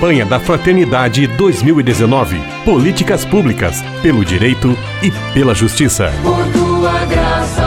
Campanha da Fraternidade 2019. Políticas públicas pelo direito e pela justiça. Por tua graça,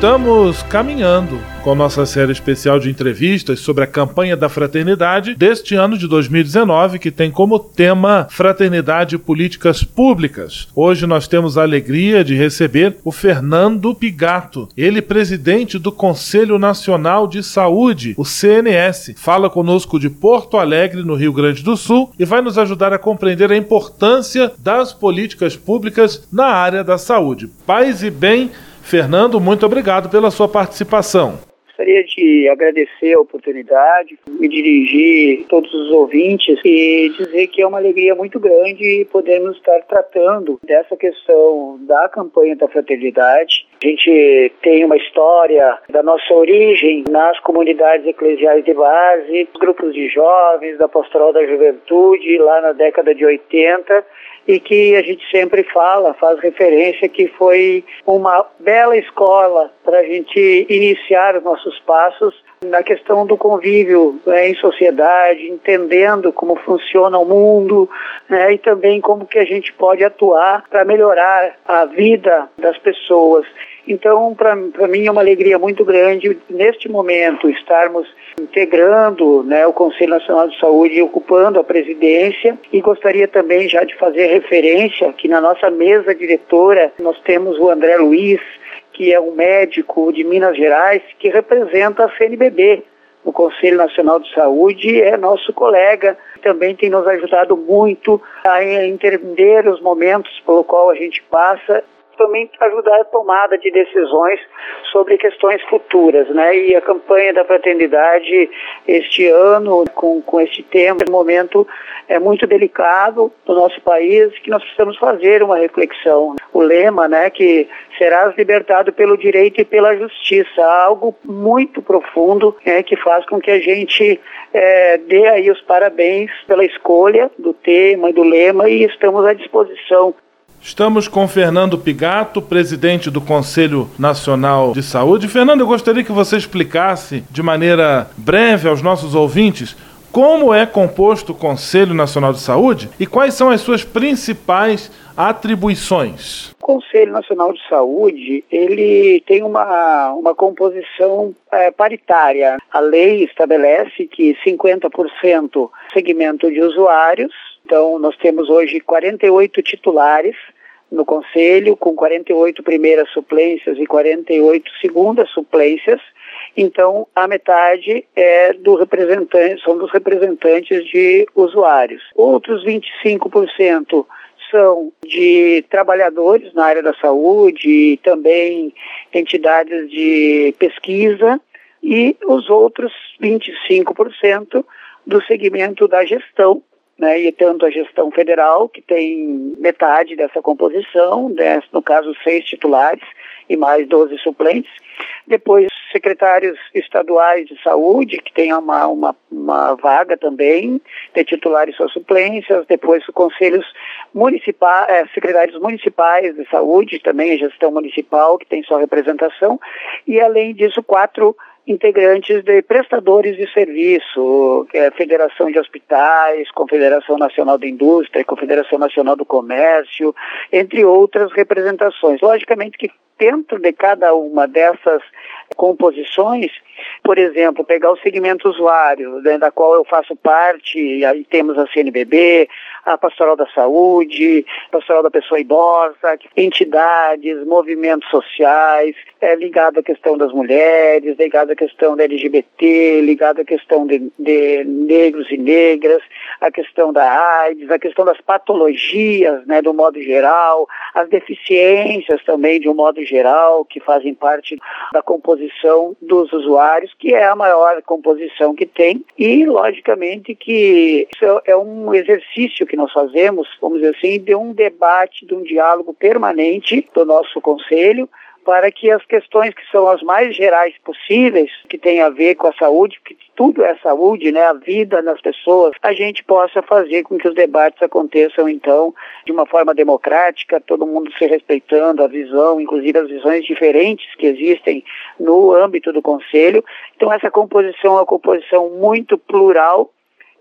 Estamos caminhando com nossa série especial de entrevistas sobre a campanha da fraternidade deste ano de 2019, que tem como tema Fraternidade e Políticas Públicas. Hoje nós temos a alegria de receber o Fernando Pigato, ele presidente do Conselho Nacional de Saúde, o CNS. Fala conosco de Porto Alegre, no Rio Grande do Sul, e vai nos ajudar a compreender a importância das políticas públicas na área da saúde. Paz e bem Fernando, muito obrigado pela sua participação. Gostaria de agradecer a oportunidade, me dirigir a todos os ouvintes e dizer que é uma alegria muito grande podermos estar tratando dessa questão da campanha da fraternidade. A gente tem uma história da nossa origem nas comunidades eclesiais de base, grupos de jovens, da pastoral da juventude, lá na década de 80 e que a gente sempre fala, faz referência que foi uma bela escola para a gente iniciar os nossos passos na questão do convívio né, em sociedade, entendendo como funciona o mundo né, e também como que a gente pode atuar para melhorar a vida das pessoas. Então, para mim é uma alegria muito grande neste momento estarmos integrando né, o Conselho Nacional de Saúde e ocupando a presidência. E gostaria também já de fazer referência que na nossa mesa diretora nós temos o André Luiz, que é um médico de Minas Gerais que representa a CNBB, no Conselho Nacional de Saúde, é nosso colega, também tem nos ajudado muito a entender os momentos pelo qual a gente passa também ajudar a tomada de decisões sobre questões futuras, né? E a campanha da fraternidade este ano, com, com este tema, no momento é muito delicado no nosso país, que nós precisamos fazer uma reflexão. O lema, né, que serás libertado pelo direito e pela justiça, algo muito profundo, né, que faz com que a gente é, dê aí os parabéns pela escolha do tema e do lema e estamos à disposição Estamos com Fernando Pigato, presidente do Conselho Nacional de Saúde. Fernando, eu gostaria que você explicasse de maneira breve aos nossos ouvintes como é composto o Conselho Nacional de Saúde e quais são as suas principais atribuições. O Conselho Nacional de Saúde ele tem uma, uma composição é, paritária. A lei estabelece que 50% segmento de usuários então, nós temos hoje 48 titulares no Conselho, com 48 primeiras suplências e 48 segundas suplências. Então, a metade é do representante, são dos representantes de usuários. Outros 25% são de trabalhadores na área da saúde também entidades de pesquisa e os outros 25% do segmento da gestão, né, e tanto a gestão federal, que tem metade dessa composição, né, no caso seis titulares e mais 12 suplentes, depois secretários estaduais de saúde, que tem uma, uma, uma vaga também, de titulares só suplências, depois os conselhos municipais, é, secretários municipais de saúde, também a gestão municipal, que tem sua representação, e além disso, quatro integrantes de prestadores de serviço, é Federação de Hospitais, Confederação Nacional da Indústria, Confederação Nacional do Comércio, entre outras representações. Logicamente que dentro de cada uma dessas composições, por exemplo, pegar o segmento usuário, né, da qual eu faço parte, aí temos a CNBB, a Pastoral da Saúde, Pastoral da Pessoa Idosa, entidades, movimentos sociais, é, ligado à questão das mulheres, ligado à questão da LGBT, ligado à questão de, de negros e negras, a questão da AIDS, a questão das patologias, né, do modo geral, as deficiências também de um modo geral, que fazem parte da composição dos usuários, que é a maior composição que tem, e logicamente que isso é um exercício que nós fazemos, vamos dizer assim, de um debate, de um diálogo permanente do nosso conselho, para que as questões que são as mais gerais possíveis, que têm a ver com a saúde, que tudo é saúde, né, a vida das pessoas, a gente possa fazer com que os debates aconteçam então de uma forma democrática, todo mundo se respeitando a visão, inclusive as visões diferentes que existem no âmbito do conselho. Então essa composição é uma composição muito plural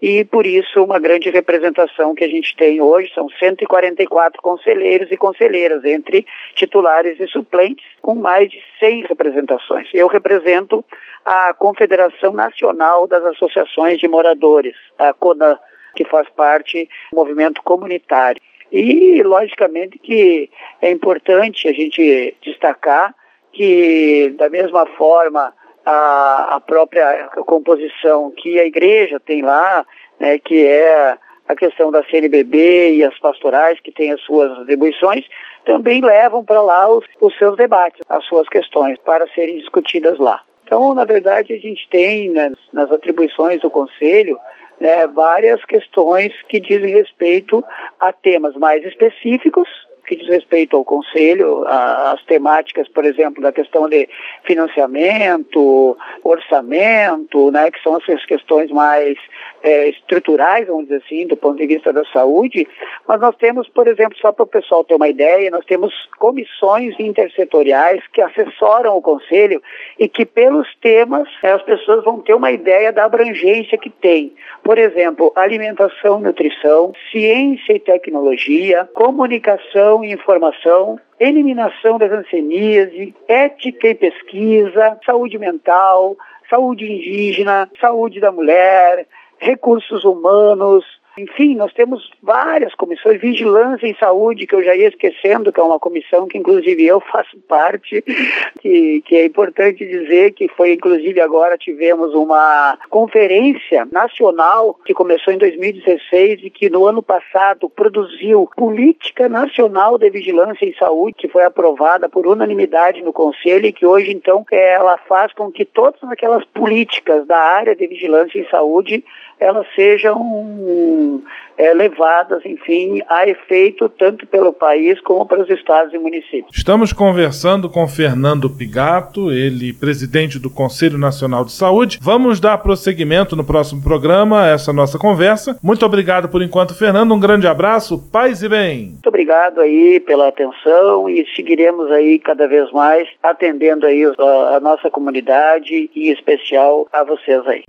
e por isso uma grande representação que a gente tem hoje, são 144 conselheiros e conselheiras, entre titulares e suplentes, com mais de 100 representações. Eu represento a Confederação Nacional das Associações de Moradores, a CONAN, que faz parte do movimento comunitário. E, logicamente, que é importante a gente destacar que, da mesma forma, a, a própria composição que a igreja tem lá, né, que é a questão da CNBB e as pastorais, que têm as suas atribuições, também levam para lá os, os seus debates, as suas questões, para serem discutidas lá. Então, na verdade, a gente tem né, nas atribuições do Conselho né, várias questões que dizem respeito a temas mais específicos que diz respeito ao Conselho, as temáticas, por exemplo, da questão de financiamento, orçamento, né, que são essas questões mais é, estruturais, vamos dizer assim, do ponto de vista da saúde, mas nós temos, por exemplo, só para o pessoal ter uma ideia, nós temos comissões intersetoriais que assessoram o Conselho e que pelos temas é, as pessoas vão ter uma ideia da abrangência que tem. Por exemplo, alimentação nutrição, ciência e tecnologia, comunicação e informação, eliminação das hanseníase, ética e pesquisa, saúde mental, saúde indígena, saúde da mulher, recursos humanos, enfim, nós temos várias comissões, vigilância em saúde, que eu já ia esquecendo, que é uma comissão que inclusive eu faço parte, que, que é importante dizer que foi inclusive agora tivemos uma conferência nacional que começou em 2016 e que no ano passado produziu Política Nacional de Vigilância em Saúde, que foi aprovada por unanimidade no Conselho e que hoje então ela faz com que todas aquelas políticas da área de vigilância em saúde elas sejam é, levadas, enfim, a efeito tanto pelo país como para os estados e municípios. Estamos conversando com Fernando Pigato, ele presidente do Conselho Nacional de Saúde. Vamos dar prosseguimento no próximo programa a essa nossa conversa. Muito obrigado por enquanto, Fernando. Um grande abraço, paz e bem. Muito obrigado aí pela atenção e seguiremos aí cada vez mais atendendo aí a, a nossa comunidade e em especial a vocês aí.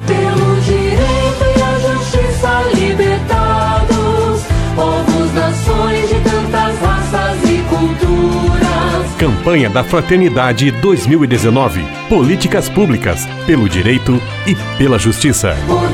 Direito libertados, povos, nações de tantas raças e culturas. Campanha da Fraternidade 2019. Políticas públicas, pelo direito e pela justiça. Por